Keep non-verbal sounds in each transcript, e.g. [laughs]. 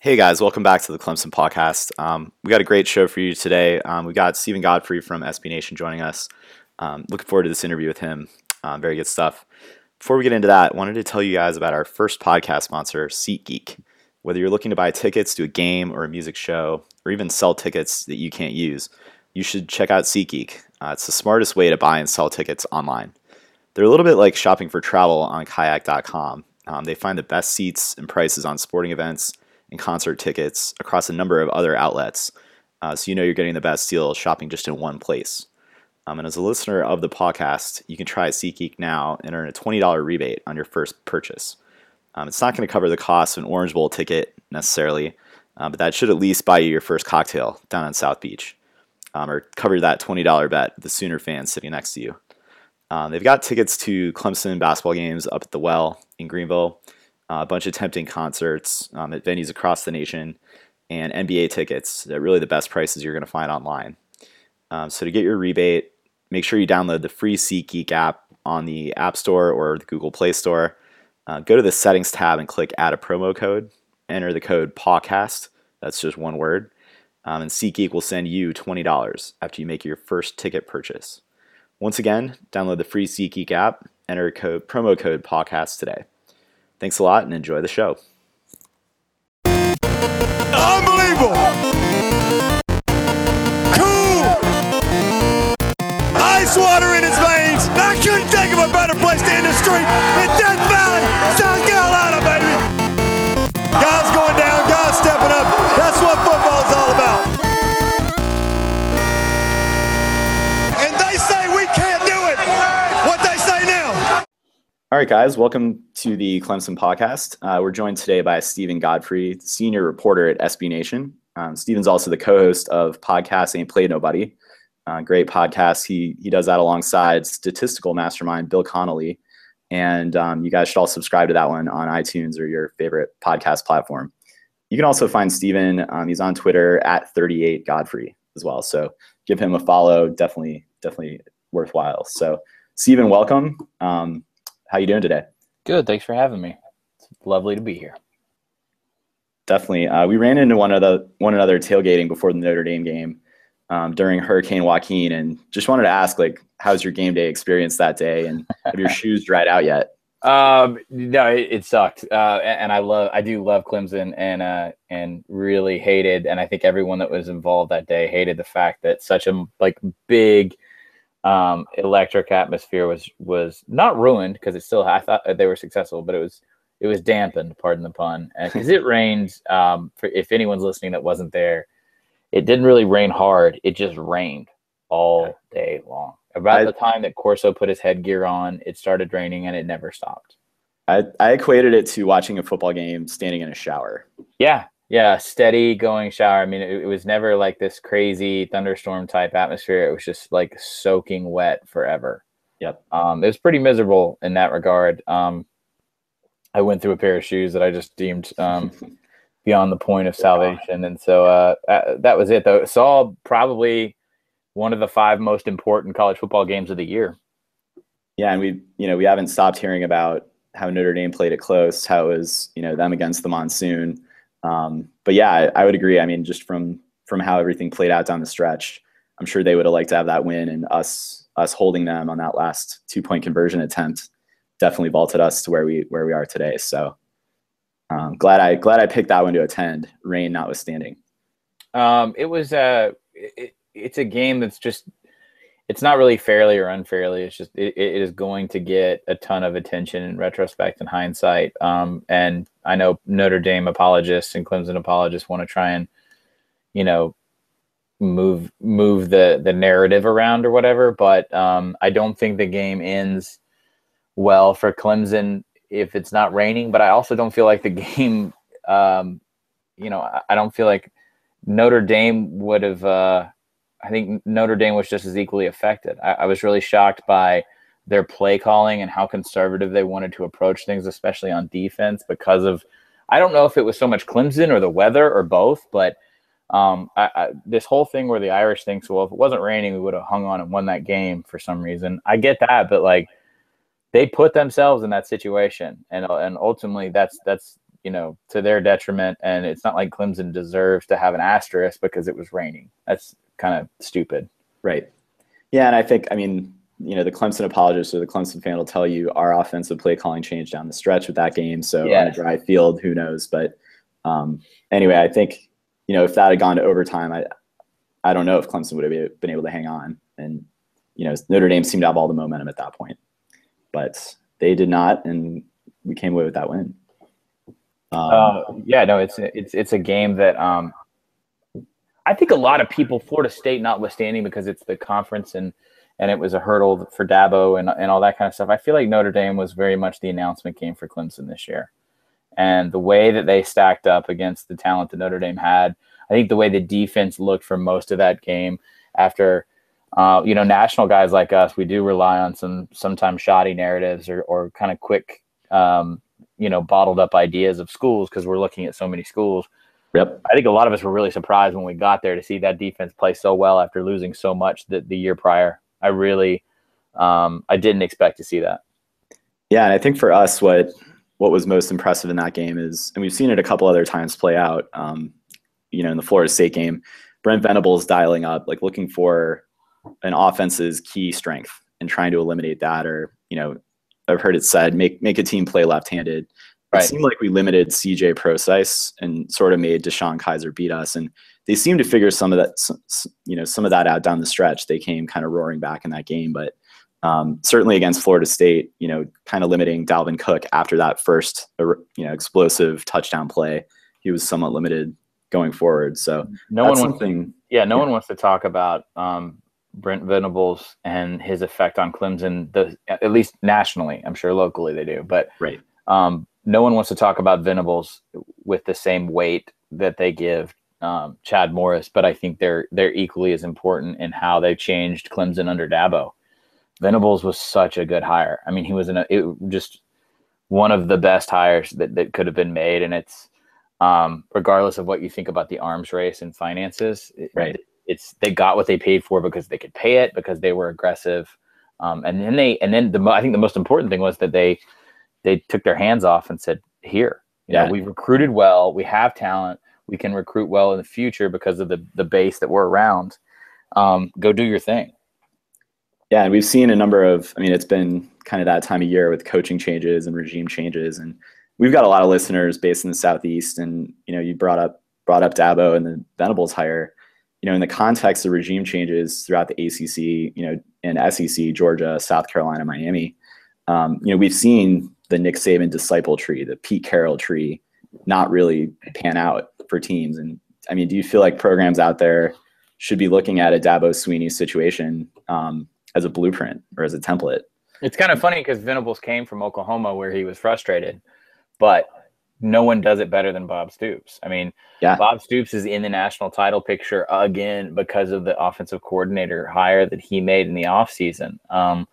Hey guys, welcome back to the Clemson podcast. Um, we got a great show for you today. Um, we got Stephen Godfrey from SB Nation joining us. Um, looking forward to this interview with him. Um, very good stuff. Before we get into that, I wanted to tell you guys about our first podcast sponsor, SeatGeek. Whether you're looking to buy tickets to a game or a music show, or even sell tickets that you can't use, you should check out SeatGeek. Uh, it's the smartest way to buy and sell tickets online. They're a little bit like shopping for travel on kayak.com. Um, they find the best seats and prices on sporting events and concert tickets across a number of other outlets. Uh, so you know you're getting the best deal shopping just in one place. Um, and as a listener of the podcast, you can try SeatGeek now and earn a $20 rebate on your first purchase. Um, it's not going to cover the cost of an Orange Bowl ticket necessarily, uh, but that should at least buy you your first cocktail down on South Beach, um, or cover that $20 bet the Sooner fans sitting next to you. Um, they've got tickets to Clemson basketball games up at the Well in Greenville, a bunch of tempting concerts um, at venues across the nation, and NBA tickets at really the best prices you're going to find online. Um, so to get your rebate, make sure you download the free SeatGeek app on the App Store or the Google Play Store. Uh, go to the Settings tab and click Add a promo code. Enter the code PAWCAST. That's just one word. Um, and SeatGeek will send you $20 after you make your first ticket purchase. Once again, download the free SeatGeek app. Enter code, promo code podcast today. Thanks a lot and enjoy the show. Unbelievable. Cool. Ice water in his veins. I couldn't think of a better place to end the street in Death Valley, South Carolina, All right, guys, welcome to the Clemson podcast. Uh, we're joined today by Stephen Godfrey, senior reporter at SB Nation. Um, Steven's also the co-host of podcast Ain't Played Nobody, uh, great podcast. He he does that alongside statistical mastermind Bill Connolly, and um, you guys should all subscribe to that one on iTunes or your favorite podcast platform. You can also find Stephen. Um, he's on Twitter at 38 Godfrey as well. So give him a follow. Definitely, definitely worthwhile. So Stephen, welcome. Um, how you doing today? Good. Thanks for having me. It's lovely to be here. Definitely. Uh, we ran into one another one another tailgating before the Notre Dame game um, during Hurricane Joaquin, and just wanted to ask, like, how's your game day experience that day, and [laughs] have your shoes dried out yet? Um, no, it, it sucked. Uh, and, and I love, I do love Clemson, and uh, and really hated, and I think everyone that was involved that day hated the fact that such a like big, um, electric atmosphere was was not ruined because it still. I thought they were successful, but it was it was dampened. Pardon the pun, because it [laughs] rained. Um, for, if anyone's listening that wasn't there, it didn't really rain hard. It just rained all day long. About I- the time that Corso put his headgear on, it started raining and it never stopped. I, I equated it to watching a football game standing in a shower. Yeah, yeah, steady going shower. I mean, it, it was never like this crazy thunderstorm type atmosphere. It was just like soaking wet forever. Yep. Um, it was pretty miserable in that regard. Um, I went through a pair of shoes that I just deemed um, [laughs] beyond the point of salvation, and so uh, uh, that was it. Though saw probably one of the five most important college football games of the year. Yeah, and we you know we haven't stopped hearing about how Notre Dame played it close, how it was you know them against the monsoon. Um, but yeah, I, I would agree. I mean, just from from how everything played out down the stretch, I'm sure they would have liked to have that win, and us us holding them on that last two point conversion attempt definitely vaulted us to where we where we are today. So um, glad I glad I picked that one to attend, rain notwithstanding. Um, it was a it, it's a game that's just it's not really fairly or unfairly. It's just it, it is going to get a ton of attention in retrospect and hindsight. Um, and I know Notre Dame apologists and Clemson apologists want to try and you know move move the the narrative around or whatever. But um, I don't think the game ends well for Clemson if it's not raining. But I also don't feel like the [laughs] game. Um, you know, I, I don't feel like Notre Dame would have. Uh, I think Notre Dame was just as equally affected. I, I, was really shocked by their play calling and how conservative they wanted to approach things, especially on defense, because of I don't know if it was so much Clemson or the weather or both, but um, I, I, this whole thing where the Irish thinks, well, if it wasn't raining, we would have hung on and won that game for some reason. I get that, but like they put themselves in that situation, and and ultimately that's that's you know, to their detriment. And it's not like Clemson deserves to have an asterisk because it was raining. That's kind of stupid. Right. Yeah, and I think I mean you know the Clemson apologists or the Clemson fan will tell you our offensive play calling changed down the stretch with that game. So yeah. on a dry field, who knows? But um, anyway, I think you know if that had gone to overtime, I I don't know if Clemson would have been able to hang on. And you know Notre Dame seemed to have all the momentum at that point, but they did not, and we came away with that win. Um, uh, yeah, no, it's it's it's a game that um, I think a lot of people, Florida State notwithstanding, because it's the conference and and it was a hurdle for Dabo and, and all that kind of stuff. I feel like Notre Dame was very much the announcement game for Clemson this year. And the way that they stacked up against the talent that Notre Dame had, I think the way the defense looked for most of that game after, uh, you know, national guys like us, we do rely on some sometimes shoddy narratives or, or kind of quick, um, you know, bottled up ideas of schools because we're looking at so many schools. Yep. I think a lot of us were really surprised when we got there to see that defense play so well after losing so much the, the year prior. I really, um, I didn't expect to see that. Yeah, and I think for us, what what was most impressive in that game is, and we've seen it a couple other times play out. Um, you know, in the Florida State game, Brent Venables dialing up, like looking for an offense's key strength and trying to eliminate that, or you know, I've heard it said, make make a team play left-handed. Right. It seemed like we limited CJ Prosise and sort of made DeShone Kizer beat us, and they seemed to figure some of that, you know, some of that out down the stretch. They came kind of roaring back in that game, but um, certainly against Florida State, you know, kind of limiting Dalvin Cook after that first, uh, you know, explosive touchdown play. He was somewhat limited going forward. So no one wants, to, yeah, no yeah. one wants to talk about um, Brent Venables and his effect on Clemson. The, at least nationally, I'm sure locally they do, but right. Um, no one wants to talk about Venables with the same weight that they give um, Chad Morris, but I think they're they're equally as important in how they changed Clemson under Dabo. Venables was such a good hire. I mean, he was in a, it, just one of the best hires that, that could have been made, and it's um, regardless of what you think about the arms race and finances, right? It, it's they got what they paid for because they could pay it because they were aggressive, um, and then they and then the I think the most important thing was that they they took their hands off and said, "Here, you yeah, know, we recruited well, we have talent." we can recruit well in the future because of the the base that we're around. Um, go do your thing. Yeah, and we've seen a number of. I mean, it's been kind of that time of year with coaching changes and regime changes, and we've got a lot of listeners based in the southeast. And you know, you brought up brought up Dabo and the Venables hire. You know, in the context of regime changes throughout the ACC, you know, and SEC, Georgia, South Carolina, Miami, um, you know, we've seen the Nick Saban disciple tree, the Pete Carroll tree, not really pan out for teams. And I mean, do you feel like programs out there should be looking at a Dabo Swinney situation um, as a blueprint or as a template? It's kind of funny because Venables came from Oklahoma where he was frustrated, but no one does it better than Bob Stoops. I mean, yeah. Bob Stoops is in the national title picture again because of the offensive coordinator hire that he made in the offseason. Um,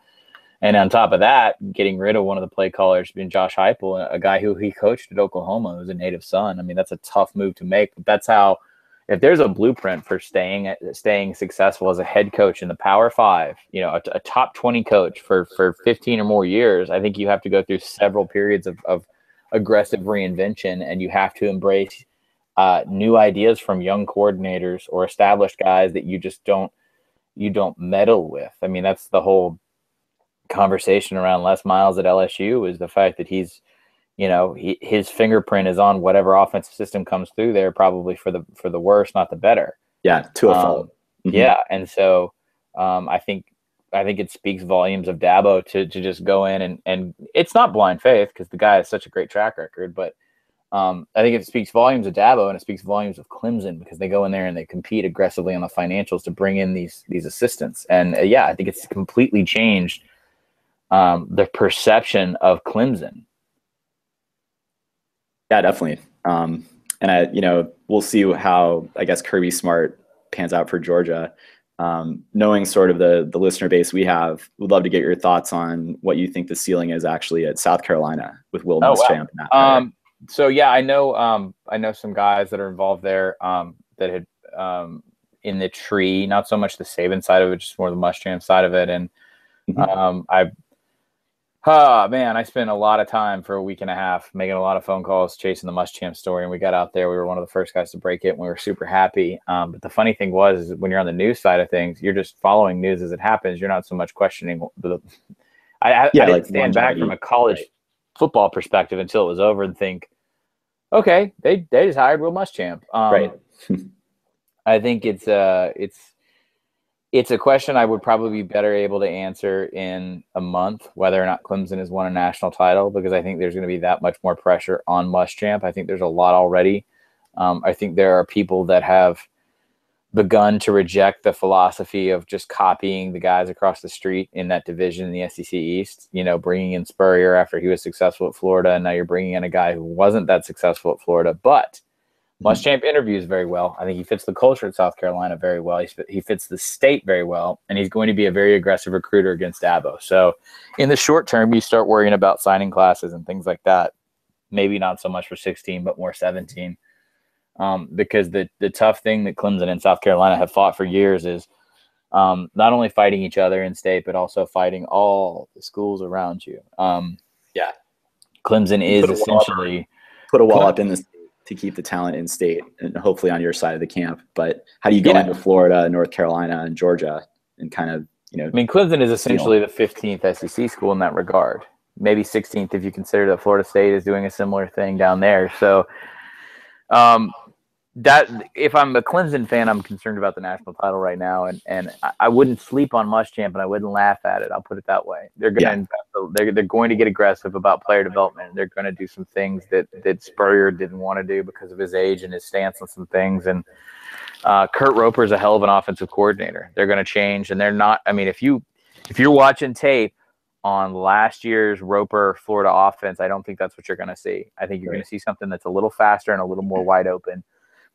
and on top of that, getting rid of one of the play callers, being Josh Heupel, a guy who he coached at Oklahoma, who's a native son. I mean, that's a tough move to make. But that's how, if there's a blueprint for staying staying successful as a head coach in the Power Five, you know, a, a top twenty coach for for 15 or more years, I think you have to go through several periods of, of aggressive reinvention, and you have to embrace uh, new ideas from young coordinators or established guys that you just don't you don't meddle with. I mean, that's the whole conversation around Les Miles at LSU is the fact that he's, you know, he, his fingerprint is on whatever offensive system comes through there, probably for the for the worse, not the better. Yeah, to a um, fault. Mm-hmm. Yeah, and so um, I think I think it speaks volumes of Dabo to to just go in and and it's not blind faith because the guy has such a great track record, but um, I think it speaks volumes of Dabo and it speaks volumes of Clemson because they go in there and they compete aggressively on the financials to bring in these these assistants. And uh, yeah, I think it's completely changed um, the perception of Clemson. Yeah, definitely. Um, and I, you know, we'll see how I guess Kirby Smart pans out for Georgia. Um, knowing sort of the the listener base we have, would love to get your thoughts on what you think the ceiling is actually at South Carolina with Will oh, Muschamp. Wow. Um, so yeah, I know um, I know some guys that are involved there um, that had um, in the tree, not so much the Saban side of it, just more the Muschamp side of it, and mm-hmm. um, I Oh man, I spent a lot of time for a week and a half making a lot of phone calls, chasing the Muschamp story, and we got out there. We were one of the first guys to break it, and we were super happy. Um, but the funny thing was, when you're on the news side of things, you're just following news as it happens. You're not so much questioning the. I, I, yeah, I didn't like stand back from a college right. football perspective until it was over and think, okay, they they just hired Will Muschamp. Um, right. [laughs] I think it's uh it's it's a question I would probably be better able to answer in a month, whether or not Clemson has won a national title, because I think there's going to be that much more pressure on Muschamp. I think there's a lot already. Um, I think there are people that have begun to reject the philosophy of just copying the guys across the street in that division in the SEC East. You know, bringing in Spurrier after he was successful at Florida, and now you're bringing in a guy who wasn't that successful at Florida, but Muschamp interviews very well. I think he fits the culture at South Carolina very well. He, he fits the state very well, and he's going to be a very aggressive recruiter against Dabo. So, in the short term, you start worrying about signing classes and things like that. Maybe not so much for 16, but more 17. Um, because the the tough thing that Clemson and South Carolina have fought for years is um, not only fighting each other in state, but also fighting all the schools around you. Um, yeah, Clemson is essentially put a wall up in the to keep the talent in state and hopefully on your side of the camp. But how do you go yeah. into Florida, North Carolina, and Georgia and kind of, you know? I mean, Clemson is essentially the 15th SEC school in that regard. Maybe 16th if you consider that Florida State is doing a similar thing down there. So, um, that if I'm a Clemson fan, I'm concerned about the national title right now, and and I, wouldn't sleep on Muschamp, and I wouldn't laugh at it. I'll put it that way. They're going to they're they're going to get aggressive about player development. They're going to do some things that that Spurrier didn't want to do because of his age and his stance on some things. And uh, Kurt Roper is a hell of an offensive coordinator. They're going to change, and they're not. I mean, if you if you're watching tape on last year's Roper Florida offense, I don't think that's what you're going to see. I think you're right. going to see something that's a little faster and a little more wide open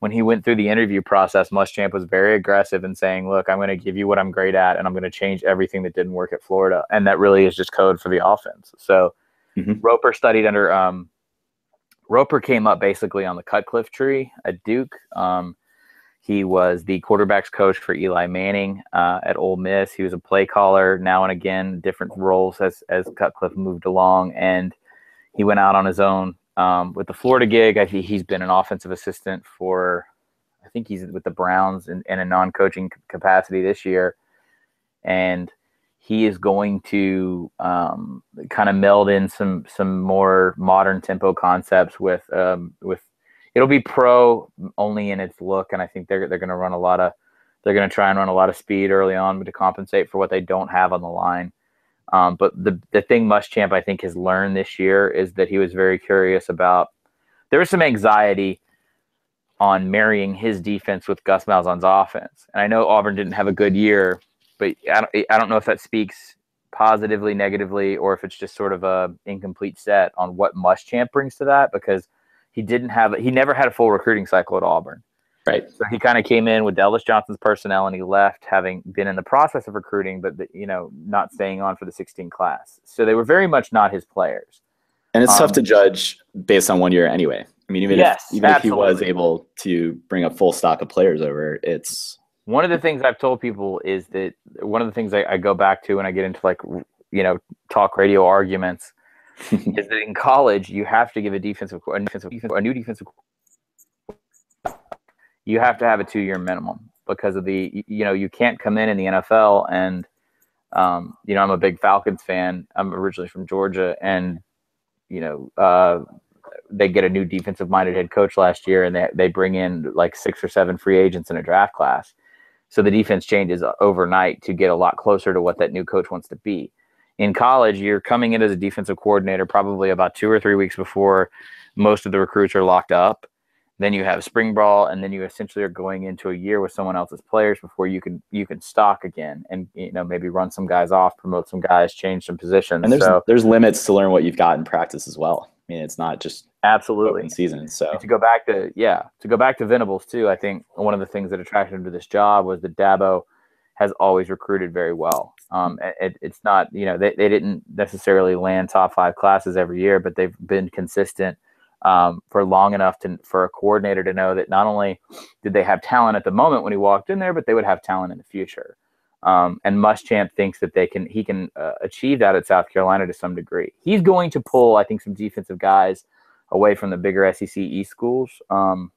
when he went through the interview process, Muschamp was very aggressive in saying, "Look, I'm going to give you what I'm great at, and I'm going to change everything that didn't work at Florida." And that really is just code for the offense. So mm-hmm. Roper studied under um, Roper came up basically on the Cutcliffe tree at Duke. Um, he was the quarterbacks coach for Eli Manning uh, at Ole Miss. He was a play caller now and again, different roles as as Cutcliffe moved along, and he went out on his own um, with the Florida gig, I think he's been an offensive assistant for, I think he's with the Browns in, in a non-coaching capacity this year, and he is going to um, kind of meld in some some more modern tempo concepts with um, with. It'll be pro only in its look, and I think they're they're going to run a lot of they're going to try and run a lot of speed early on to compensate for what they don't have on the line. Um, but the the thing Muschamp I think has learned this year is that he was very curious about. There was some anxiety on marrying his defense with Gus Malzahn's offense, and I know Auburn didn't have a good year, but I don't, I don't know if that speaks positively, negatively, or if it's just sort of a incomplete set on what Muschamp brings to that because he didn't have he never had a full recruiting cycle at Auburn. Right. So he kind of came in with Ellis Johnson's personnel and he left having been in the process of recruiting, but, the, you know, not staying on for the 16 class. So they were very much not his players. And it's um, tough to judge based on one year anyway. I mean, even yes, if even if he was able to bring a full stock of players over, it's one of the things I've told people is that one of the things I, I go back to when I get into like you know talk radio arguments [laughs] is that in college you have to give a defensive a, defensive, a new defensive you have to have a two year minimum because of the you know you can't come in in the NFL and um, you know I'm a big Falcons fan. I'm originally from Georgia, and you know uh, they get a new defensive minded head coach last year, and they they bring in like six or seven free agents in a draft class. So the defense changes overnight to get a lot closer to what that new coach wants to be. In college, you're coming in as a defensive coordinator probably about two or three weeks before most of the recruits are locked up then you have spring ball, and then you essentially are going into a year with someone else's players before you can you can stock again, and you know maybe run some guys off, promote some guys, change some positions. And there's so, there's limits to learn what you've got in practice as well. I mean, it's not just absolutely in season. So to go back to yeah, to go back to Venables too, I think one of the things that attracted him to this job was that Dabo has always recruited very well. Um, it, it's not you know they, they didn't necessarily land top five classes every year, but they've been consistent um, for long enough to for a coordinator to know that not only did they have talent at the moment when he walked in there, but they would have talent in the future. Um, and Muschamp thinks that they can he can uh, achieve that at South Carolina to some degree. He's going to pull, I think, some defensive guys away from the bigger SEC East schools. Um,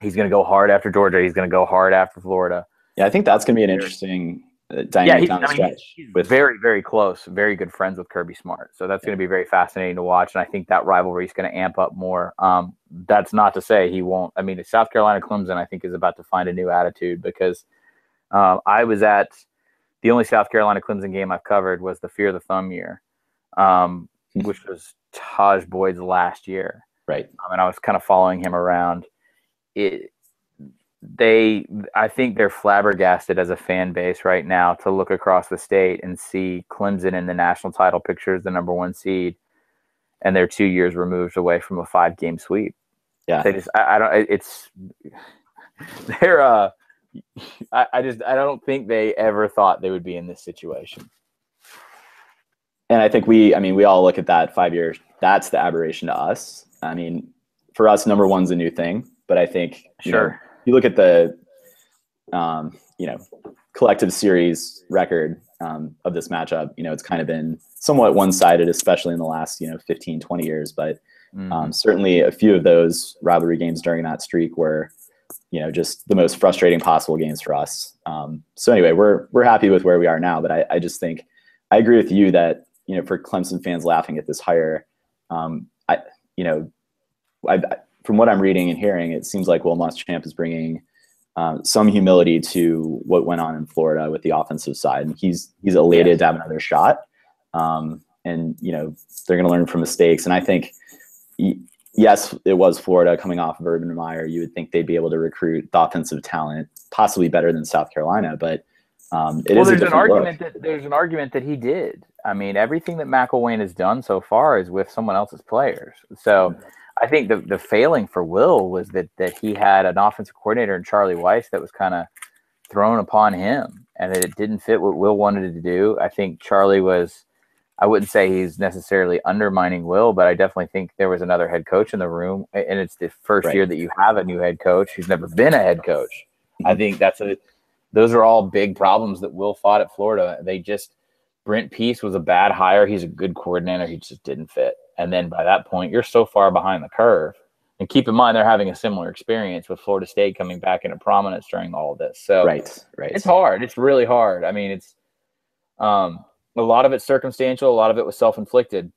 he's going to go hard after Georgia. He's going to go hard after Florida. Yeah, I think that's going to be an interesting uh, dynamic down the I mean, stretch. he's with very, very close, very good friends with Kirby Smart. So that's going to be very fascinating to watch. And I think that rivalry is going to amp up more. Um, that's not to say he won't. I mean, South Carolina Clemson, I think, is about to find a new attitude because um, I was at the only South Carolina Clemson game I've covered was the Fear the Thumb year, um, Hmm. which was Tajh Boyd's last year right. um, and I was kind of following him around. It, they, I think they're flabbergasted as a fan base right now to look across the state and see Clemson in the national title picture as the number one seed, and they're two years removed away from a five game sweep. Yeah. They just, I, I don't, it's, [laughs] they're, uh, I, I just, I don't think they ever thought they would be in this situation. And I think we, I mean, we all look at that five years. That's the aberration to us. I mean, for us, number one's a new thing, but I think you know, Sure. You look at the, um, you know, collective series record um, of this matchup. You know, it's kind of been somewhat one-sided, especially in the last you know 15, 20 years. But Mhm. um, certainly, a few of those rivalry games during that streak were, you know, just the most frustrating possible games for us. Um, so anyway, we're we're happy with where we are now. But I, I just think I agree with you that you know for Clemson fans laughing at this hire, um, I you know, I, from what I'm reading and hearing, it seems like Will Muschamp is bringing um, some humility to what went on in Florida with the offensive side, and he's he's elated to have another shot. Um, and you know they're going to learn from mistakes, and I think yes, it was Florida coming off of Urban Meyer. You would think they'd be able to recruit the offensive talent, possibly better than South Carolina, but um, it is well, a there's an different look. argument that there's an argument that he did. I mean, everything that McElwain has done so far is with someone else's players. So I think the the failing for Will was that that he had an offensive coordinator in Charlie Weis that was kind of thrown upon him, and that it didn't fit what Will wanted to do. I think Charlie was. I wouldn't say he's necessarily undermining Will, but I definitely think there was another head coach in the room, and it's the first Right. year that you have a new head coach who's never been a head coach. I think that's a those are all big problems that Will fought at Florida. They just Brent Pease was a bad hire. He's a good coordinator. He just didn't fit. And then by that point, you're so far behind the curve. And keep in mind, they're having a similar experience with Florida State coming back into prominence during all of this. So Right, right. it's hard. It's really hard. I mean, it's um, a lot of it's circumstantial. A lot of it was self-inflicted.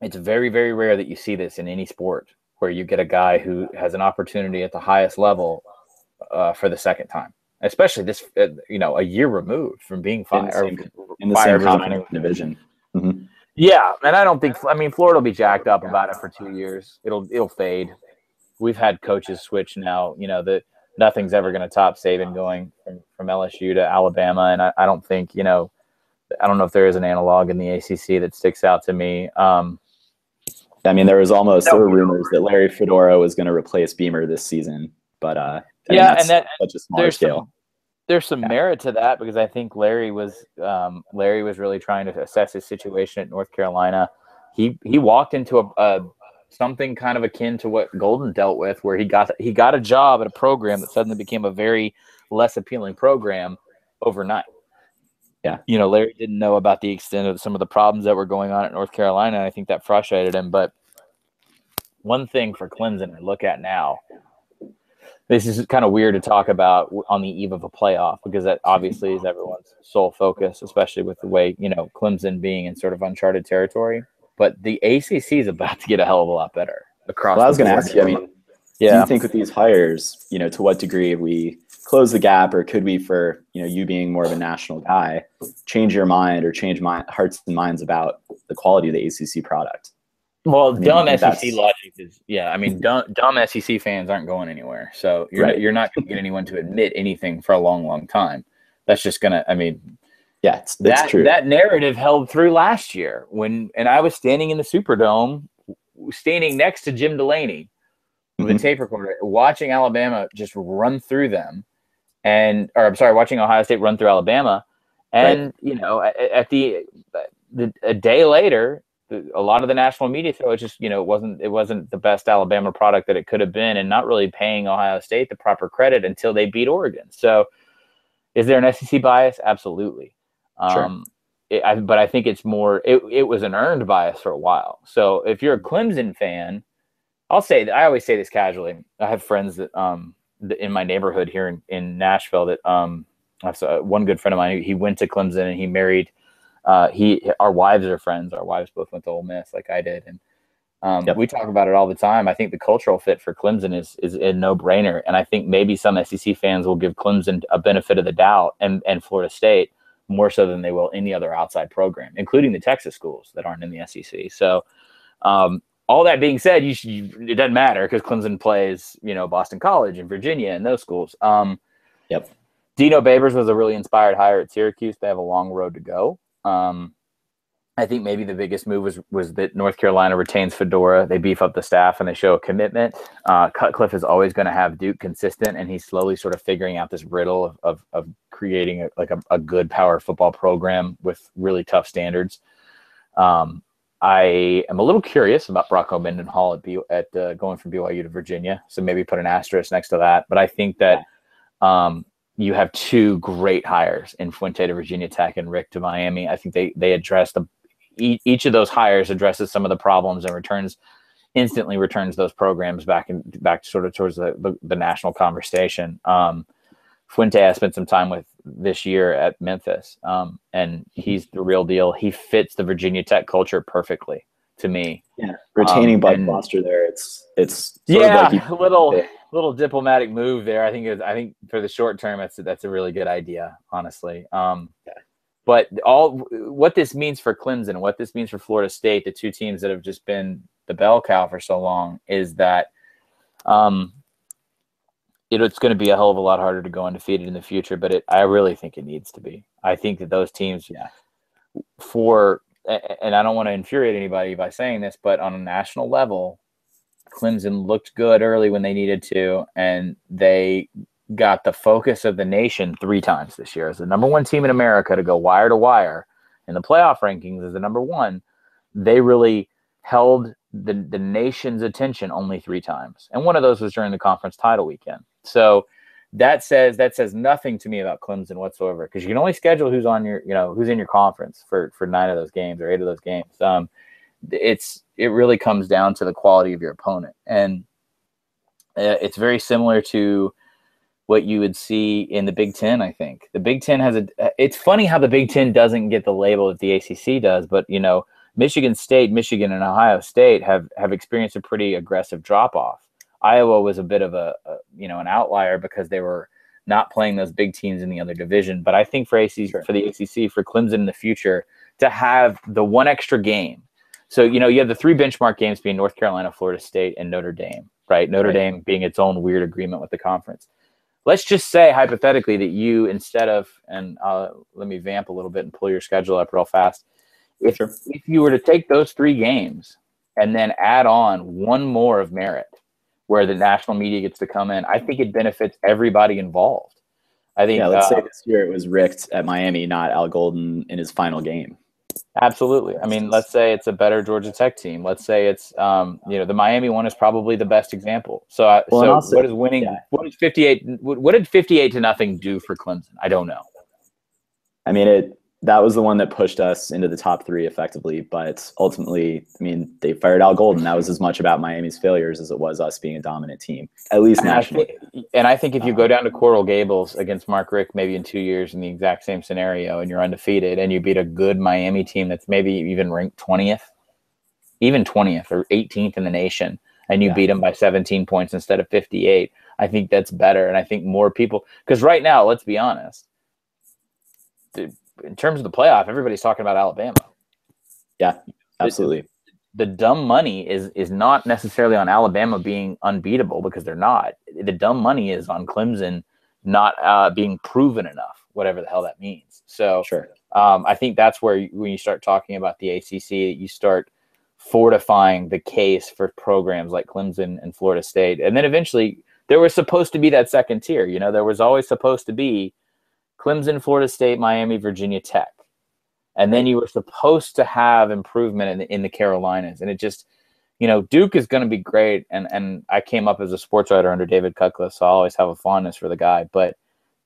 It's very, very rare that you see this in any sport where you get a guy who has an opportunity at the highest level uh, for the second time, especially this, uh, you know, a year removed from being In the fired. same- in the same conference division. Mhm. Yeah, and I don't think. I mean, Florida will be jacked up about it for two years. It'll it'll fade. We've had coaches switch now. You know that nothing's ever going to top Saban going from, from LSU to Alabama, and I, I don't think you know. I don't know if there is an analog in the ACC that sticks out to me. Um, I mean, there was almost there were rumors that Larry Fedora was going to replace Beamer this season, but uh, I mean, Yeah, that's and that- such a smaller scale. some there's some merit to that because I think Larry was um, Larry was really trying to assess his situation at North Carolina. He he walked into a, a something kind of akin to what Golden dealt with, where he got he got a job at a program that suddenly became a very less appealing program overnight. Yeah. you know, Larry didn't know about the extent of some of the problems that were going on at North Carolina, and I think that frustrated him. But one thing for Clemson I look at now this is kind of weird to talk about on the eve of a playoff because that obviously is everyone's sole focus, especially with the way you know Clemson being in sort of uncharted territory. But the ACC is about to get a hell of a lot better across. Well, I was going to ask you. I mean, yeah, do you think with these hires, you know, to what degree have we close the gap, or could we, for you know, you being more of a national guy, change your mind or change my hearts and minds about the quality of the ACC product? Well, mean, dumb SEC that's- logic is yeah. I mean, [laughs] dumb, dumb SEC fans aren't going anywhere, so you're Right. you're not going to get anyone to admit anything for a long, long time. That's just gonna. I mean, Yeah, it's, it's that true. that narrative held through last year when and I was standing in the Superdome, standing next to Jim Delany with Mhm. a tape recorder, watching Alabama just run through them, and or I'm sorry, watching Ohio State run through Alabama, and you know at, at the, the a day later. The- A lot of the national media thought it just, you know, it wasn't it wasn't the best Alabama product that it could have been, and not really paying Ohio State the proper credit until they beat Oregon. So, Is there an SEC bias? Absolutely. Sure. Um, it, I, but I think it's more. It, it was an earned bias for a while. So if you're a Clemson fan, I'll say I always say this casually. I have friends that um in my neighborhood here in, in Nashville that um I have uh, one good friend of mine. He went to Clemson and he married. Uh, he our wives are friends. Our wives both went to Ole Miss, like I did, and um, Yep. we talk about it all the time. I think the cultural fit for Clemson is is a no brainer, and I think maybe some SEC fans will give Clemson a benefit of the doubt, and and Florida State more so than they will any other outside program, including the Texas schools that aren't in the SEC. So, um, all that being said, you, should, you it doesn't matter because Clemson plays, you know, Boston College and Virginia and those schools. Um, Yep. Dino Babers was a really inspired hire at Syracuse. They have a long road to go. Um, I think maybe the biggest move was was that North Carolina retains Fedora. They beef up the staff and they show a commitment. Uh, Cutcliffe is always going to have Duke consistent, and he's slowly sort of figuring out this riddle of of, of creating a, like a, a good power football program with really tough standards. Um, I am a little curious about Bronco Mendenhall at, B, at uh, going from BYU to Virginia, so maybe put an asterisk next to that. But I think that um, you have two great hires in Fuente to Virginia Tech and Richt to Miami. I think they they address the each of those hires addresses some of the problems and returns instantly returns those programs back and back sort of towards the the, the national conversation. Um, Fuente I spent some time with this year at Memphis, um, and he's the real deal. He fits the Virginia Tech culture perfectly to me. Yeah, retaining Um, Bud Foster there, it's it's Yeah, like a little. Little diplomatic move there. I think it, I think for the short term, that's that's a really good idea, honestly. Um, Yeah. But all what this means for Clemson, what this means for Florida State, the two teams that have just been the bell cow for so long, is that um, it, it's going to be a hell of a lot harder to go undefeated in the future. But it, I really think it needs to be. I think that those teams, Yeah. for and I don't want to infuriate anybody by saying this, but on a national level, Clemson looked good early when they needed to, and they got the focus of the nation three times this year as the number one team in America to go wire to wire in the playoff rankings as the number one. They really held the, the nation's attention only three times, and one of those was during the conference title weekend. So that says that says nothing to me about Clemson whatsoever because you can only schedule who's on your you know who's in your conference for for nine of those games or eight of those games. Um, it's it really comes down to the quality of your opponent, and uh, it's very similar to what you would see in the Big Ten. I think the Big Ten has a. It's funny how the Big Ten doesn't get the label that the ACC does, but you know, Michigan State, Michigan, and Ohio State have have experienced a pretty aggressive drop off. Iowa was a bit of a, a you know an outlier because they were not playing those big teams in the other division. But I think for ACC Sure. for the ACC for Clemson in the future to have the one extra game. So you know you have the three benchmark games being North Carolina, Florida State, and Notre Dame. Right, Notre Right. Dame being its own weird agreement with the conference. Let's just say hypothetically that you instead of and uh, let me vamp a little bit and pull your schedule up real fast. If Sure. if you were to take those three games and then add on one more of merit where the national media gets to come in, I think it benefits everybody involved. I think yeah. Let's uh, say this year it was Richt at Miami, not Al Golden in his final game. Absolutely. I mean, let's say it's a better Georgia Tech team. Let's say it's um, you know the Miami one is probably the best example. So, I, Well, so also- what is winning? yeah. What did fifty eight? What did fifty eight to nothing do for Clemson? I don't know. I mean, it that was the one that pushed us into the top three effectively. But ultimately, I mean, they fired Al Golden. That was as much about Miami's failures as it was us being a dominant team, at least And I, nationally. think, and I think if you go um, down to Coral Gables against Mark Richt, maybe in two years in the exact same scenario, and you're undefeated, and you beat a good Miami team that's maybe even ranked twentieth, even twentieth or eighteenth in the nation, and you Yeah. beat them by seventeen points instead of fifty-eight, I think that's better, and I think more people because right now, let's be honest, in terms of the playoff, everybody's talking about Alabama Yeah, absolutely. the dumb money is is not necessarily on Alabama being unbeatable because they're not. The dumb money is on Clemson not uh, being proven enough, whatever the hell that means. So Sure. um, I think that's where you, when you start talking about the ACC, you start fortifying the case for programs like Clemson and Florida State, and then eventually there was supposed to be that second tier. You know, there was always supposed to be Clemson, Florida State, Miami, Virginia Tech, and then you were supposed to have improvement in the, in the Carolinas, and it just you know, Duke is going to be great, and and I came up as a sports writer under David Cutcliffe, so I always have a fondness for the guy. But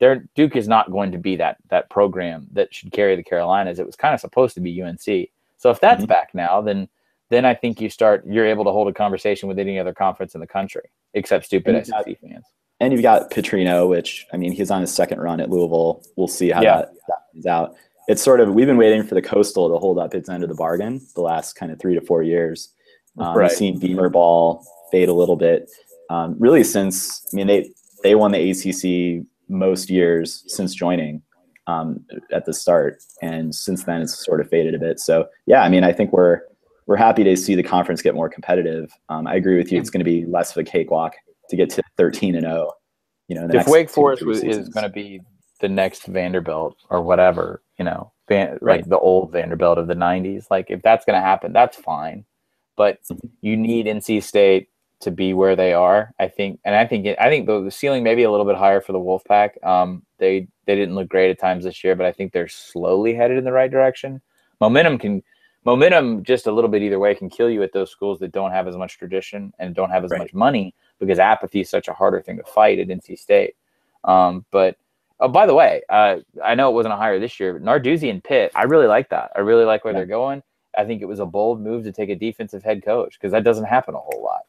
They're, Duke is not going to be that that program that should carry the Carolinas. It was kind of supposed to be UNC. So if that's Mhm. back now, then then I think you start you're able to hold a conversation with any other conference in the country except stupid SEC fans. And you've got Petrino, which I mean, he's on his second run at Louisville. We'll see how Yeah. that, that turns out. It's sort of we've been waiting for the coastal to hold up its end of the bargain the last kind of three to four years. Um, Right. We've seen Beamer ball fade a little bit. Um, really, since I mean they they won the ACC most years since joining um, at the start, and since then it's sort of faded a bit. So yeah, I mean I think we're we're happy to see the conference get more competitive. Um, I agree with you; it's going to be less of a cakewalk to get to 13 and 0. You know, if Wake Forest was, is going to be the next Vanderbilt or whatever, you know, Van, Right. like the old Vanderbilt of the '90s, like if that's going to happen, that's fine. But Mhm. you need NC State to be where they are, I think, and I think I think the, the ceiling may be a little bit higher for the Wolfpack. Um, they they didn't look great at times this year, but I think they're slowly headed in the right direction. Momentum can momentum just a little bit either way can kill you at those schools that don't have as much tradition and don't have as Right. much money because apathy is such a harder thing to fight at NC State. Um, but oh, by the way, uh, I know it wasn't a hire this year, but Narduzzi and Pitt, I really like that. I really like where Yeah. they're going. I think it was a bold move to take a defensive head coach because that doesn't happen a whole lot.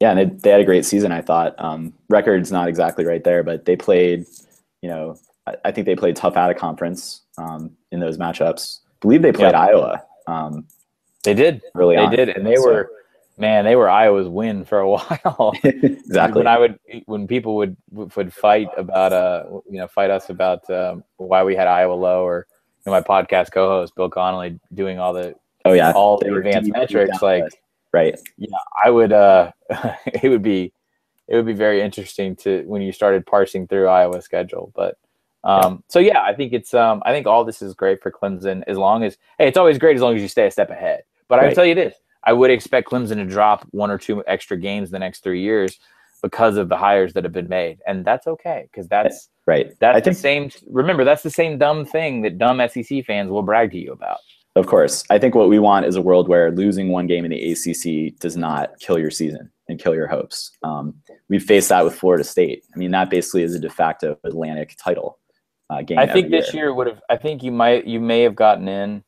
yeah, and they, they had a great season. I thought um, records not exactly right there, but they played. You know, I, I think they played tough out of conference um, in those matchups. I believe they played Yeah. Iowa um, They did. really. They did, and they So- were, man, they were Iowa's win for a [laughs] while. [laughs] exactly. When I would, when people would would fight about, uh, you know, fight us about um, why we had Iowa low, or you know, my podcast co-host Bill Connolly doing all the oh yeah, all they the advanced metrics, like right. I would uh [laughs] it would be it would be very interesting to when you started parsing through Iowa's schedule. But um so yeah, I think it's um I think all this is great for Clemson as long as hey, it's always great as long as you stay a step ahead. But I Right. would tell you this, I would expect Clemson to drop one or two extra games the next three years because of the hires that have been made. And that's okay, because that's Right. that's I the think same remember, that's the same dumb thing that dumb SEC fans will brag to you about. Of course. I think what we want is a world where losing one game in the ACC does not kill your season and kill your hopes. Um, we've faced that with Florida State. I mean, that basically is a de facto Atlantic title uh, game. I think every this year would have. I think you might. You may have gotten in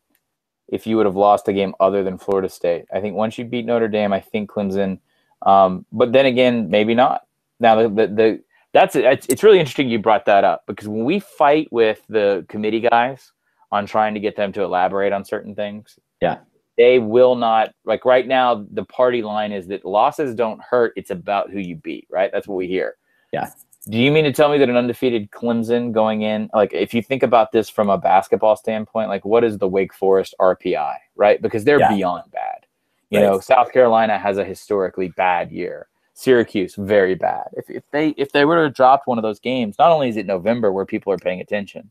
if you would have lost a game other than Florida State. I think once you beat Notre Dame, I think Clemson. Um, but then again, maybe not. Now the the, the that's it's, it's really interesting you brought that up because when we fight with the committee guys on trying to get them to elaborate on certain things, Yeah. they will not. Like right now, the party line is that losses don't hurt. It's about who you beat. Right. That's what we hear. Yeah. Do you mean to tell me that an undefeated Clemson going in, like if you think about this from a basketball standpoint, like what is the Wake Forest RPI, right? Because they're Yeah. beyond bad. You Right. know, South Carolina has a historically bad year. Syracuse very bad. If, if they if they were to have dropped one of those games, not only is it November where people are paying attention,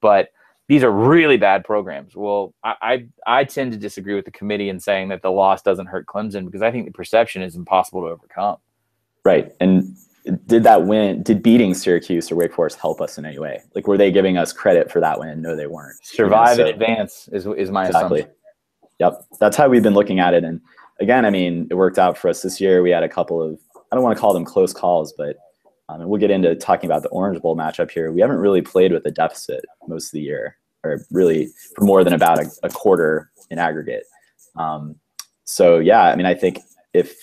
but these are really bad programs. Well, I, I I tend to disagree with the committee in saying that the loss doesn't hurt Clemson because I think the perception is impossible to overcome. Right. And did that win, did beating Syracuse or Wake Forest help us in any way? Like, were they giving us credit for that win? No, they weren't. You know, Survive so- and advance is is my Exactly. assumption. Yep. That's how we've been looking at it. And again, I mean, it worked out for us this year. We had a couple of, I don't want to call them close calls, but um, and we'll get into talking about the Orange Bowl matchup here. We haven't really played with a deficit most of the year, or really for more than about a, a quarter in aggregate. Um, so, yeah, I mean, I think if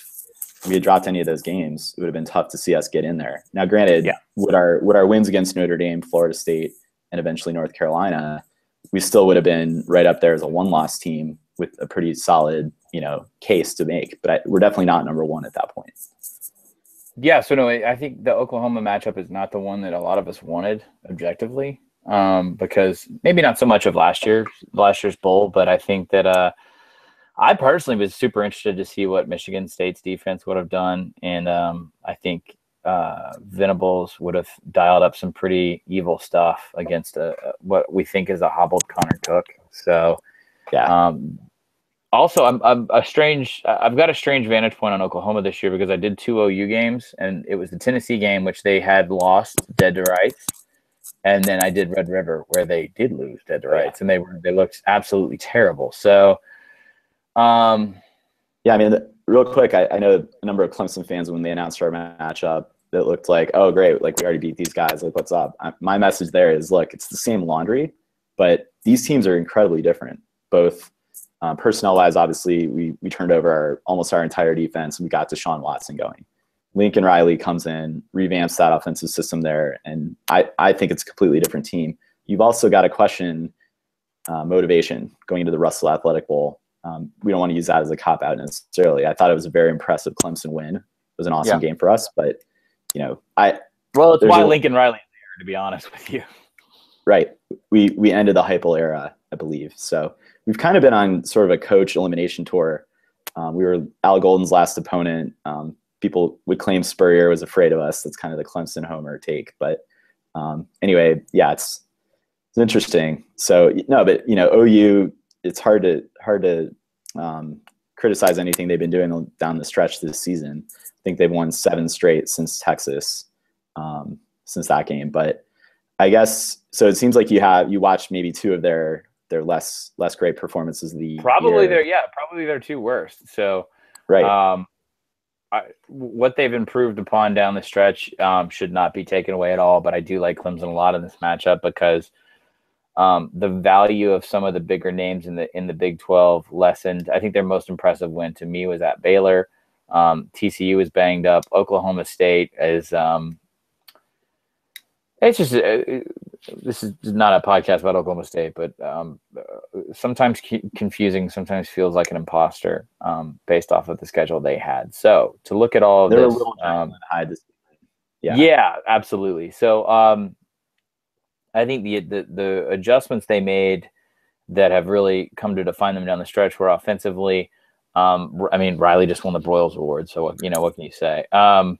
we had dropped any of those games, it would have been tough to see us get in there. Now, granted, Yeah. would our would our wins against Notre Dame, Florida State, and eventually North Carolina, we still would have been right up there as a one loss team with a pretty solid, you know, case to make. But I, we're definitely not number one at that point. Yeah, so no, I I think the Oklahoma matchup is not the one that a lot of us wanted objectively, um, because maybe not so much of last year, last year's bowl, but I think that uh, I personally was super interested to see what Michigan State's defense would have done, and um, I think uh, Venables would have dialed up some pretty evil stuff against a, what we think is a hobbled Connor Cook. So Yeah. um, also, I'm, I'm a strange. I've got a strange vantage point on Oklahoma this year because I did two OU games, and it was the Tennessee game which they had lost dead to rights, and then I did Red River where they did lose dead to Oh, yeah. rights, and they were they looked absolutely terrible. So, um, Yeah, I mean, real quick, I, I know a number of Clemson fans when they announced our matchup that looked like, oh great, like we already beat these guys. Like what's up? I, my message there is, look, it's the same laundry, but these teams are incredibly different. Both um, personnel wise, obviously, we we turned over our, almost our entire defense and we got Deshaun Watson going. Lincoln Riley comes in, revamps that offensive system there, and I, I think it's a completely different team. You've also got to question uh, motivation going into the Russell Athletic Bowl. Um, we don't want to use that as a cop out necessarily. I thought it was a very impressive Clemson win. It was an awesome yeah. game for us, but you know, I well, it's why a, Lincoln Riley there. To be honest with you, right? We we ended the Heupel era, I believe. So we've kind of been on sort of a coach elimination tour. Um, we were Al Golden's last opponent. Um, people would claim Spurrier was afraid of us. That's kind of the Clemson homer take. But um, anyway, yeah, it's it's interesting. So no, but you know, OU, it's hard to hard to um, criticize anything they've been doing down the stretch this season. I think they've won seven straight since Texas, um, since that game. But I guess so. It seems like you have you watched maybe two of their their less less great performances the probably year. their yeah probably their two worst. So right. Um, I, what they've improved upon down the stretch um, should not be taken away at all. But I do like Clemson a lot in this matchup because um, the value of some of the bigger names in the in the Big Twelve lessened. I think their most impressive win to me was at Baylor. Um, TCU is banged up. Oklahoma State is. Um, it's just uh, this is not a podcast about Oklahoma State, but um, sometimes confusing, sometimes feels like an imposter um, based off of the schedule they had. So to look at all of They're this, a little um, yeah, yeah, absolutely. So um, I think the, the the adjustments they made that have really come to define them down the stretch were offensively. Um, I mean, Riley just won the Broyles Award, so you know what can you say? Um,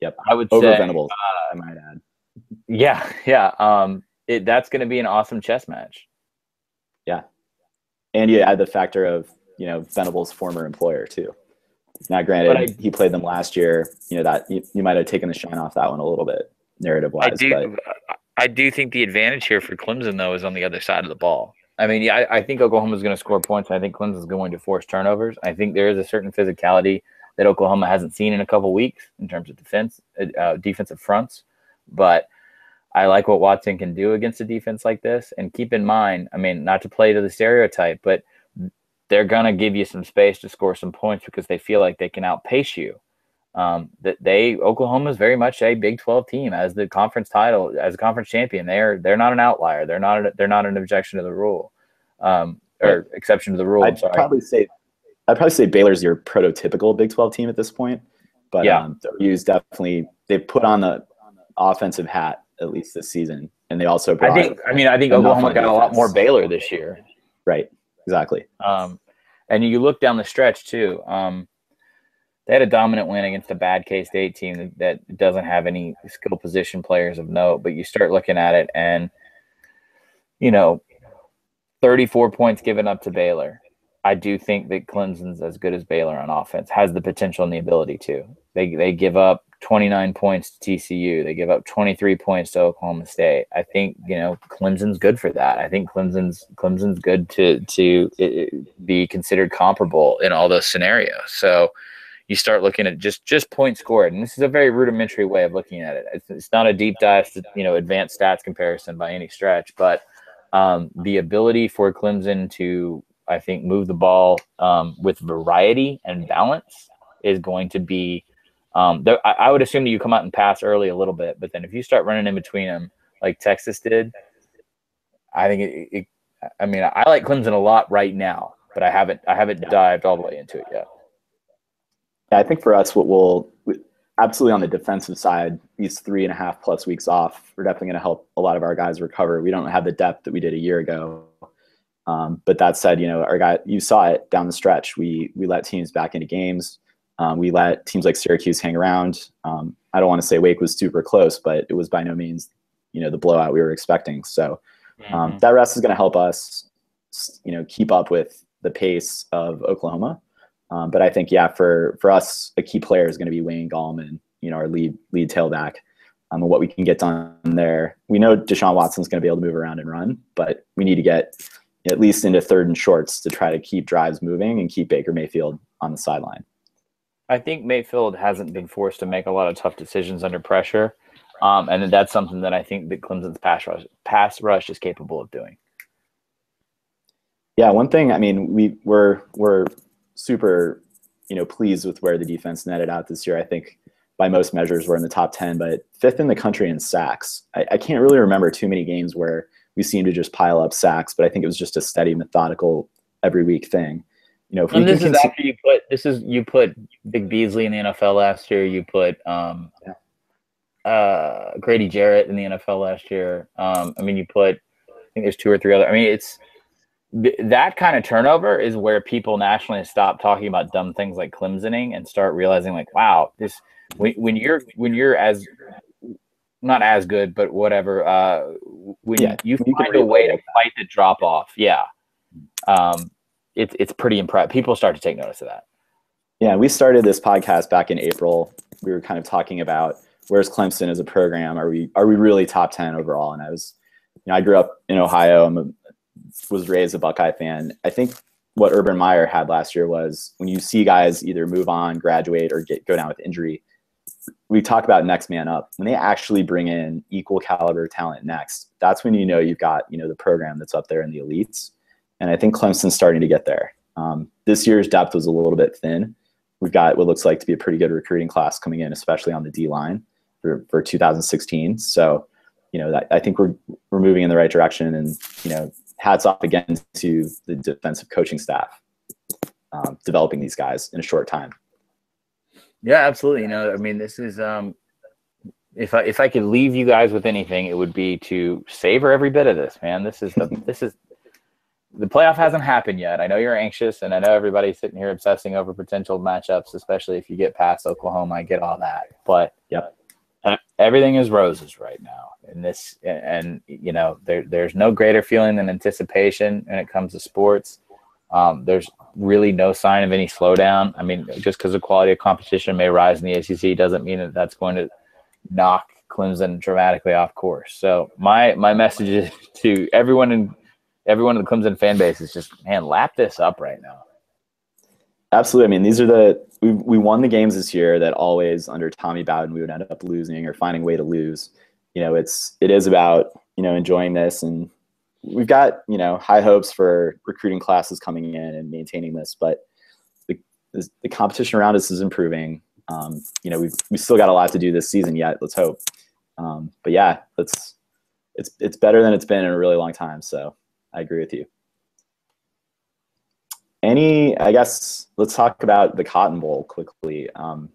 yep, I would over say, Venables. Uh, I might add. Yeah, yeah. Um, it, that's going to be an awesome chess match. Yeah, and you add the factor of you know Venables' former employer too. Now, granted, I, he played them last year. You know that you, you might have taken the shine off that one a little bit, narrative wise. I do. But. I do think the advantage here for Clemson though is on the other side of the ball. I mean, yeah, I, I think Oklahoma is going to score points. I think Clemson is going to force turnovers. I think there is a certain physicality that Oklahoma hasn't seen in a couple weeks in terms of defense, uh, defensive fronts. But I like what Watson can do against a defense like this. And keep in mind, I mean, not to play to the stereotype, but they're going to give you some space to score some points because they feel like they can outpace you. Um, that they Oklahoma is very much a Big 12 team as the conference title as a conference champion. They're they're not an outlier. They're not a, they're not an objection to the rule, um, or exception to the rule. I'd probably say I'd probably say Baylor's your prototypical Big 12 team at this point. But yeah, um, use definitely they put on the offensive hat at least this season. And they also I think I mean I think Oklahoma got a lot more Baylor this year. Right. Exactly. Um, and you look down the stretch too. Um, they had a dominant win against a bad K State team that, doesn't have any skill position players of note. But you start looking at it, and you know, 34 points given up to Baylor. I do think that Clemson's as good as Baylor on offense, has the potential and the ability to. They they give up 29 points to TCU. They give up 23 points to Oklahoma State. I think you know Clemson's good for that. I think Clemson's Clemson's good to to be considered comparable in all those scenarios. So you start looking at just just points scored, and this is a very rudimentary way of looking at it. It's, it's not a deep dive, you know, advanced stats comparison by any stretch, but um, the ability for Clemson to I think move the ball um, with variety and balance is going to be um, there, I, I, would assume that you come out and pass early a little bit, but then if you start running in between them like Texas did, I think it, it I mean, I like Clemson a lot right now, but I haven't I haven't dived all the way into it yet. Yeah, I think for us, what we'll absolutely on the defensive side, these three and a half plus weeks off, we're definitely going to help a lot of our guys recover. We don't have the depth that we did a year ago. Um, but that said, you know, our guy, you saw it down the stretch. We we let teams back into games. Um, we let teams like Syracuse hang around. Um, I don't want to say Wake was super close, but it was by no means, you know, the blowout we were expecting. So um, mm-hmm. that rest is going to help us, you know, keep up with the pace of Oklahoma. Um, but I think, yeah, for for us, a key player is going to be Wayne Gallman, you know, our lead lead tailback. Um, and what we can get done there. We know Deshaun Watson's going to be able to move around and run, but we need to get at least into third and shorts to try to keep drives moving and keep Baker Mayfield on the sideline. I think Mayfield hasn't been forced to make a lot of tough decisions under pressure, um, and that's something that I think that Clemson's pass rush pass rush is capable of doing. Yeah, one thing. I mean, we we're we're super, you know, pleased with where the defense netted out this year. I think by most measures we're in the top ten, but fifth in the country in sacks. I, I can't really remember too many games where we seem to just pile up sacks, but I think it was just a steady, methodical, every week thing. You know, And this is cons- after you put this is you put Vic Beasley in the NFL last year. You put um, uh, Grady Jarrett in the NFL last year. Um, I mean, you put I think there's two or three other. I mean, it's th- that kind of turnover is where people nationally stop talking about dumb things like Clemsoning and start realizing like, wow, this when, when you're when you're as not as good, but whatever. Uh, when Yeah, you you find a way to fight the drop off, yeah, um, it's it's pretty impressive. People start to take notice of that. Yeah, we started this podcast back in April. We were kind of talking about where's Clemson as a program? Are we are we really top ten overall? And I was, you know, I grew up in Ohio. I'm a, was raised a Buckeye fan. I think what Urban Meyer had last year was when you see guys either move on, graduate, or get go down with injury. We talk about next man up. When they actually bring in equal caliber talent next, that's when you know you've got you know the program that's up there in the elites. And I think Clemson's starting to get there. Um, this year's depth was a little bit thin we've got what looks like to be a pretty good recruiting class coming in, especially on the D line for, for 2016. So, you know, that, I think we're we're moving in the right direction, and you know, hats off again to the defensive coaching staff um, developing these guys in a short time. Yeah, absolutely. You know, I mean, this is um, if I if I could leave you guys with anything, it would be to savor every bit of this, man. This is the [laughs] this is the playoff hasn't happened yet. I know you're anxious, and I know everybody's sitting here obsessing over potential matchups, especially if you get past Oklahoma. I get all that, but Yep. Everything is roses right now. And this, and you know, there there's no greater feeling than anticipation when it comes to sports. Um, there's really no sign of any slowdown. I mean, just because the quality of competition may rise in the ACC doesn't mean that that's going to knock Clemson dramatically off course. So my my message is [laughs] to everyone in everyone in the Clemson fan base is just man, lap this up right now. Absolutely. I mean, these are the we we won the games this year that always under Tommy Bowden we would end up losing or finding a way to lose. You know, it's it is about you know enjoying this, and we've got you know high hopes for recruiting classes coming in and maintaining this, but the the, competition around us is improving. Um, you know, we've we still got a lot to do this season yet. Let's hope. Um, but yeah, it's it's it's better than it's been in a really long time. So I agree with you any i guess let's talk about the cotton bowl quickly. Um,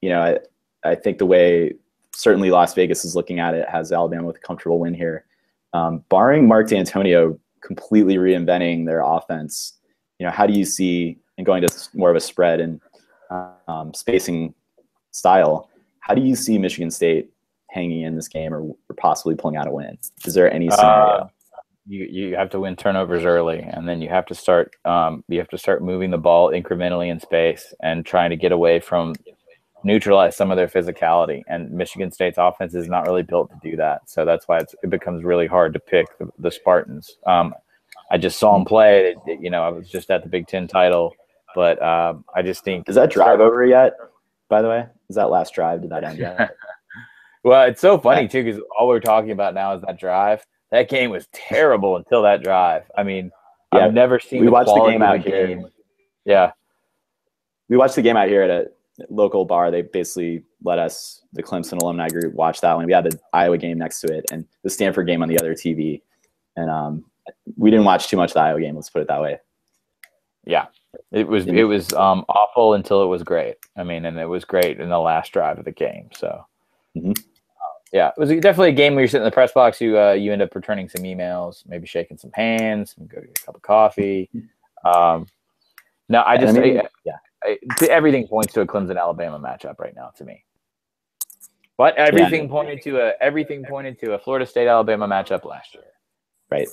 you know I, I think the way certainly las vegas is looking at it has alabama with a comfortable win here. Um, barring Mark Dantonio completely reinventing their offense you know how do you see and going to more of a spread and um, spacing style how do you see michigan state hanging in this game or, or possibly pulling out a win? Is there any scenario? Uh, you you have to win turnovers early, and then you have to start um, you have to start moving the ball incrementally in space and trying to get away from neutralize some of their physicality. And Michigan State's offense is not really built to do that, so that's why it's, it becomes really hard to pick the, the Spartans. Um, I just saw them play. It- it- you know, I was just at the Big Ten title, but um, I just think is that drive over yet by the way is that last drive did that end yet [laughs] Well, it's so funny too because all we're talking about now is that drive. That game was terrible until that drive. I mean, Yeah, I've never seen we the watched the game out here. game. Yeah, we watched the game out here at a local bar. They basically let us, the Clemson alumni group, watch that one. We had the Iowa game next to it and the Stanford game on the other TV. And um, we didn't watch too much of the Iowa game. Let's put it that way. yeah. It was it was um, awful until it was great. I mean, and it was great in the last drive of the game. So, Mhm. Yeah, it was definitely a game where you're sitting in the press box. You uh, you end up returning some emails, maybe shaking some hands, and go get a cup of coffee. Um, no, I just mean, I- yeah, I, everything points to a Clemson Alabama matchup right now to me. But everything pointed to a everything pointed to a Florida State Alabama matchup last year. right.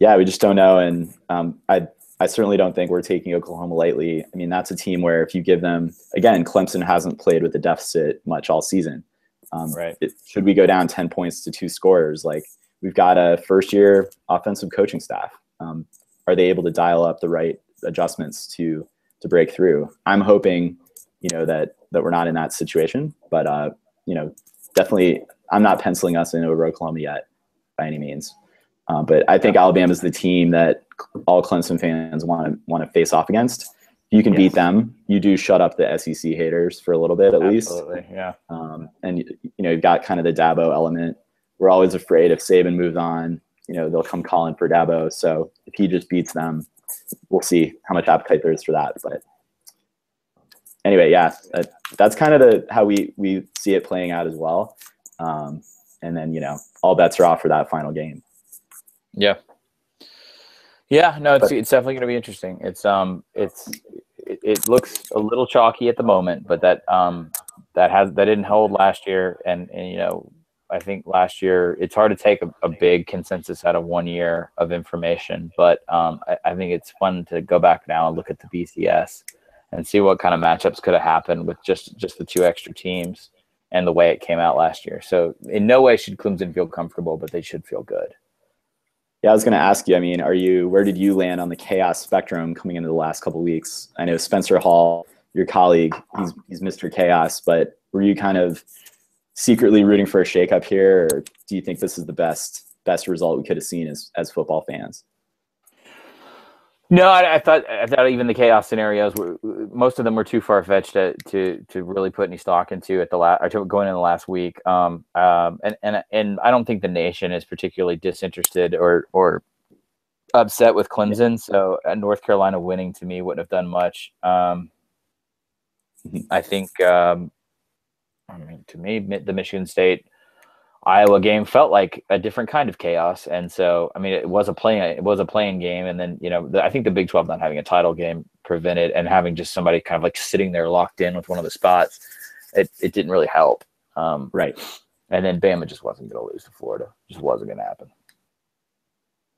Yeah, we just don't know. And um, I, I certainly don't think we're taking Oklahoma lightly. I mean, that's a team where if you give them, again, Clemson hasn't played with the deficit much all season. Um, Right. it, should we go down 10 points to two scorers? Like we've got a first year offensive coaching staff. Um, are they able to dial up the right adjustments to to break through. I'm hoping, you know, that that we're not in that situation, but uh, you know, definitely, I'm not penciling us in over Oklahoma yet by any means. Uh, but I think Alabama is the team that all Clemson fans want to want to face off against. You can yes. beat them, you do shut up the SEC haters for a little bit at Absolutely, least. Yeah. Um, and you know, you've got kind of the Dabo element. We're always afraid if Saban moves on, you know, they'll come calling for Dabo. So if he just beats them, we'll see how much appetite there is for that. But anyway, yeah, that, that's kind of the how we we see it playing out as well. Um, and then you know, all bets are off for that final game. Yeah. Yeah, no, it's, but, it's definitely going to be interesting. It's um, it's it, looks a little chalky at the moment, but that um, that has that didn't hold last year, and and you know, I think last year it's hard to take a, a big consensus out of one year of information, but um, I, I think it's fun to go back now and look at the BCS and see what kind of matchups could have happened with just just the two extra teams and the way it came out last year. So in no way should Clemson feel comfortable, but they should feel good. Yeah, I was going to ask you. I mean, are you where did you land on the chaos spectrum coming into the last couple weeks? I know Spencer Hall, your colleague, he's he's Mr. Chaos, but were you kind of secretly rooting for a shakeup here, or do you think this is the best best result we could have seen as as football fans? No, I, I, thought I thought even the chaos scenarios were most of them were too far fetched to, to to really put any stock into at the last or going in the last week. Um, um, and and and I don't think the nation is particularly disinterested or or upset with Clemson. So uh, North Carolina winning to me wouldn't have done much. Um, I think um, I mean to me the Michigan State Iowa game felt like a different kind of chaos. And so, I mean, it was a playing, it was a playing game. And then, you know, the, I think the Big 12 not having a title game prevented and having just somebody kind of like sitting there locked in with one of the spots, it, it didn't really help. Um, right. And then Bama just wasn't going to lose to Florida. Just wasn't going to happen.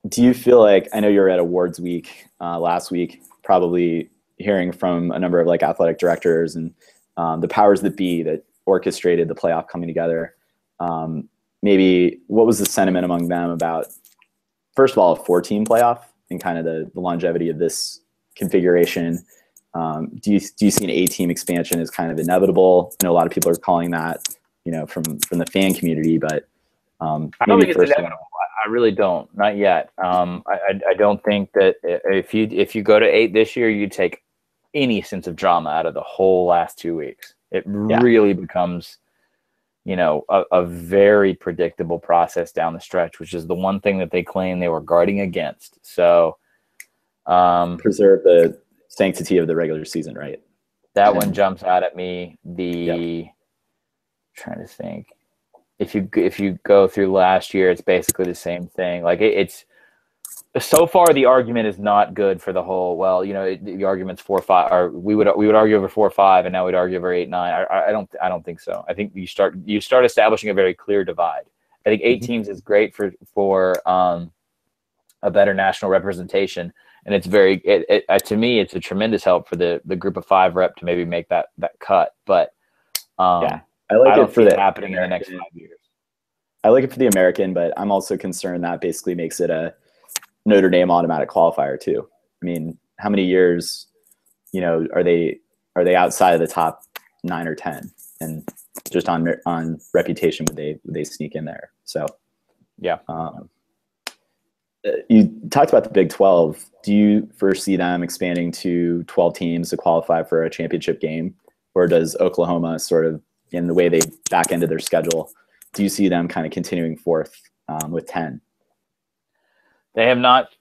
Do you feel like, I know you were at awards week uh, last week, probably hearing from a number of like athletic directors and um, the powers that be that orchestrated the playoff coming together. Um, maybe what was the sentiment among them about first of all a four team playoff and kind of the, the longevity of this configuration um, do you do you see an eight team expansion as kind of inevitable i know a lot of people are calling that you know from from the fan community but um, I don't think it's inevitable. I really don't, not yet. Um, I, I, I don't think that if you if you go to eight this year, you take any sense of drama out of the whole last two weeks. It yeah. really becomes you know, a, a, very predictable process down the stretch, which is the one thing that they claim they were guarding against. So, um, preserve the sanctity of the regular season, right? That one jumps out at me. The yep. trying to think if you if you go through last year, it's basically the same thing. Like it, it's so far the argument is not good for the whole well you know the argument's four or five or we would we would argue over four or five and now we'd argue over eight nine I, I don't i don't think so i think you start you start establishing a very clear divide i think 8 mm-hmm. teams is great for for um a better national representation and it's very it, it, uh, to me it's a tremendous help for the the group of five rep to maybe make that that cut but um yeah i like I it for the happening American. in the next five years i like it for the american but i'm also concerned that basically makes it a Notre Dame automatic qualifier too. I mean, how many years, you know, are they are they outside of the top nine or ten, and just on on reputation would they would they sneak in there? So, yeah. Um, uh, you talked about the Big Twelve. Do you foresee them expanding to twelve teams to qualify for a championship game, or does Oklahoma sort of in the way they back into their schedule? Do you see them kind of continuing forth um, with ten? They have not.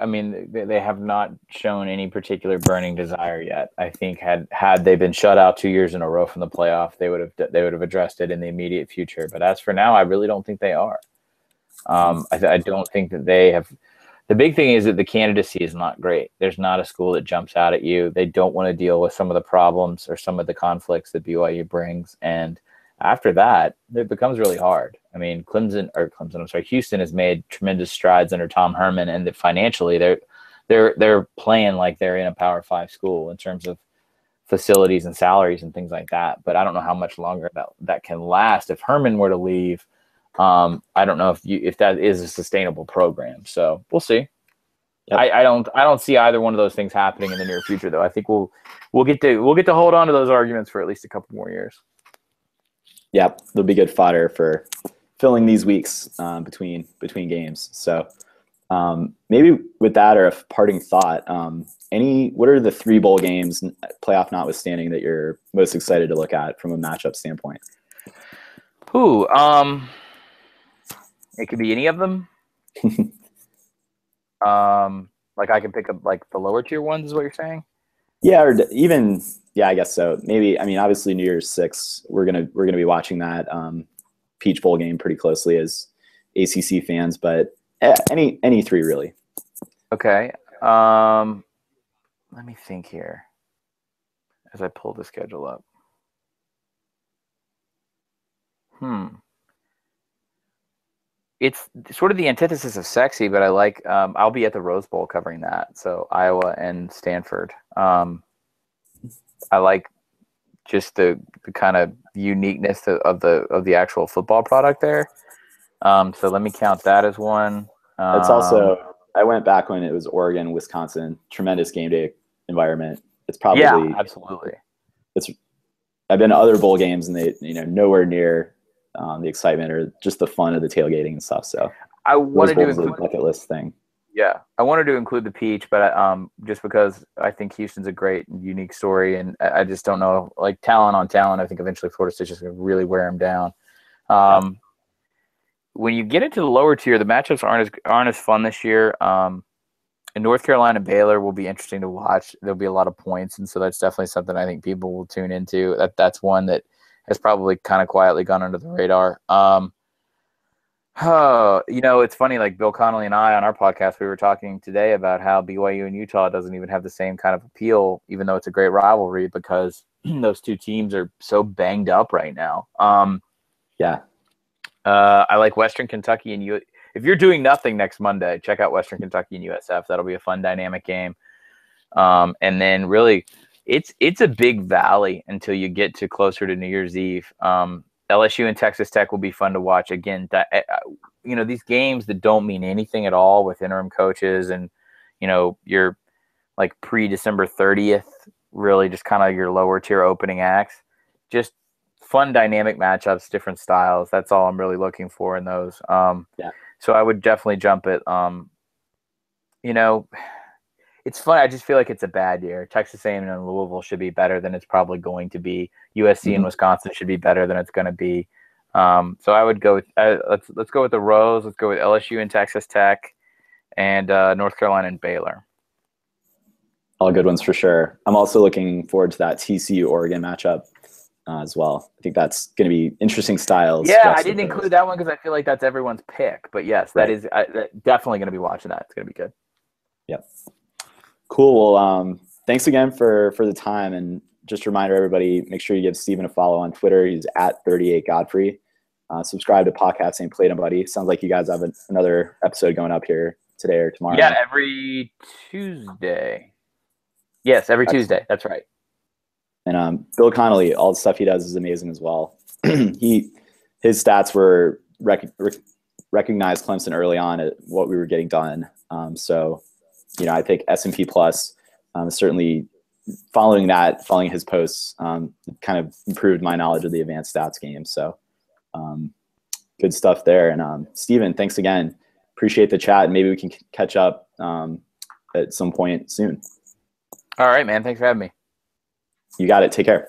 I mean, they have not shown any particular burning desire yet. I think had had they been shut out two years in a row from the playoff, they would have they would have addressed it in the immediate future. But as for now, I really don't think they are. Um, I, I don't think that they have. The big thing is that the candidacy is not great. There's not a school that jumps out at you. They don't want to deal with some of the problems or some of the conflicts that BYU brings, and after that, it becomes really hard. I mean, Clemson or Clemson, I'm sorry, Houston has made tremendous strides under Tom Herman, and that financially they're they're they're playing like they're in a Power Five school in terms of facilities and salaries and things like that. But I don't know how much longer that that can last. If Herman were to leave, um, I don't know if you if that is a sustainable program. So we'll see. Yep. I, I don't I don't see either one of those things happening in the near future though. I think we'll we'll get to we'll get to hold on to those arguments for at least a couple more years. Yep, they'll be good fodder for filling these weeks um, between between games. So um, maybe with that or a parting thought, um, any what are the three bowl games, playoff notwithstanding, that you're most excited to look at from a matchup standpoint? Who? Um, it could be any of them. [laughs] um, like I can pick up like the lower tier ones. Is what you're saying? Yeah, or d- even yeah, I guess so. Maybe I mean obviously New Year's Six, we're gonna we're gonna be watching that um, Peach Bowl game pretty closely as ACC fans, but eh, any any three really. Okay. Um, let me think here as I pull the schedule up. Hmm. It's sort of the antithesis of sexy, but I like. Um, I'll be at the Rose Bowl covering that, so Iowa and Stanford. Um, I like just the, the kind of uniqueness of, the of the actual football product there. Um, so let me count that as one. Um, It's also I went back when it was Oregon, Wisconsin, tremendous game day environment. It's probably yeah, absolutely. It's I've been to other bowl games and they you know nowhere near um, the excitement or just the fun of the tailgating and stuff. So I wanted to is a bucket list thing. Yeah, I wanted to include the peach, but um, just because I think Houston's a great, unique story, and I I just don't know, like talent on talent. I think eventually Florida State's just going to really wear them down. Um, when you get into the lower tier, the matchups aren't as aren't as fun this year. Um, and North Carolina Baylor will be interesting to watch. There'll be a lot of points, and so that's definitely something I think people will tune into. That that's one that has probably kind of quietly gone under the radar. Um, Oh, you know, it's funny. Like Bill Connelly and I on our podcast, we were talking today about how BYU and Utah doesn't even have the same kind of appeal, even though it's a great rivalry, because [clears throat] those two teams are so banged up right now. Um, Yeah, uh, I like Western Kentucky and you. If you're doing nothing next Monday, check out Western Kentucky and USF. That'll be a fun, dynamic game. Um, and then really, it's it's a big valley until you get to closer to New Year's Eve. Um, LSU and Texas Tech will be fun to watch. Again, that, uh, you know these games that don't mean anything at all with interim coaches and you know your like pre December thirtieth, really just kind of your lower tier opening acts. Just fun, dynamic matchups, different styles. That's all I'm really looking for in those. Um, Yeah. So I would definitely jump it. Um, you know, it's fun. I just feel like it's a bad year. Texas A&M and Louisville should be better than it's probably going to be. USC and Mhm. Wisconsin should be better than it's going to be. Um, so I would go with uh, let's let's go with the Rose. Let's go with LSU and Texas Tech, and uh, North Carolina and Baylor. all good ones for sure. I'm also looking forward to that TCU Oregon matchup uh, as well. I think that's going to be interesting styles. Yeah, I didn't include that one because I feel like that's everyone's pick. But yes, that Right. is I, that- definitely going to be watching that. It's going to be good. Cool. Well, um, thanks again for for the time, and just a reminder, everybody, make sure you give Steven a follow on Twitter. He's at 38 Godfrey. Uh, subscribe to podcast Ain't Played Nobody. Sounds like you guys have an, another episode going up here today or tomorrow. Yeah, every Tuesday. Yes, every Excellent. Tuesday. That's right. And um, Bill Connelly, all the stuff he does is amazing as well. [clears throat] he his stats were rec- rec- recognized Clemson early on at what we were getting done. Um, so, you know, I think S and P Plus um, certainly following that, following his posts, um, kind of improved my knowledge of the advanced stats game. So, um, good stuff there. And um, Steven, thanks again. Appreciate the chat. Maybe we can c- catch up um, at some point soon. All right, man. Thanks for having me. You got it. Take care.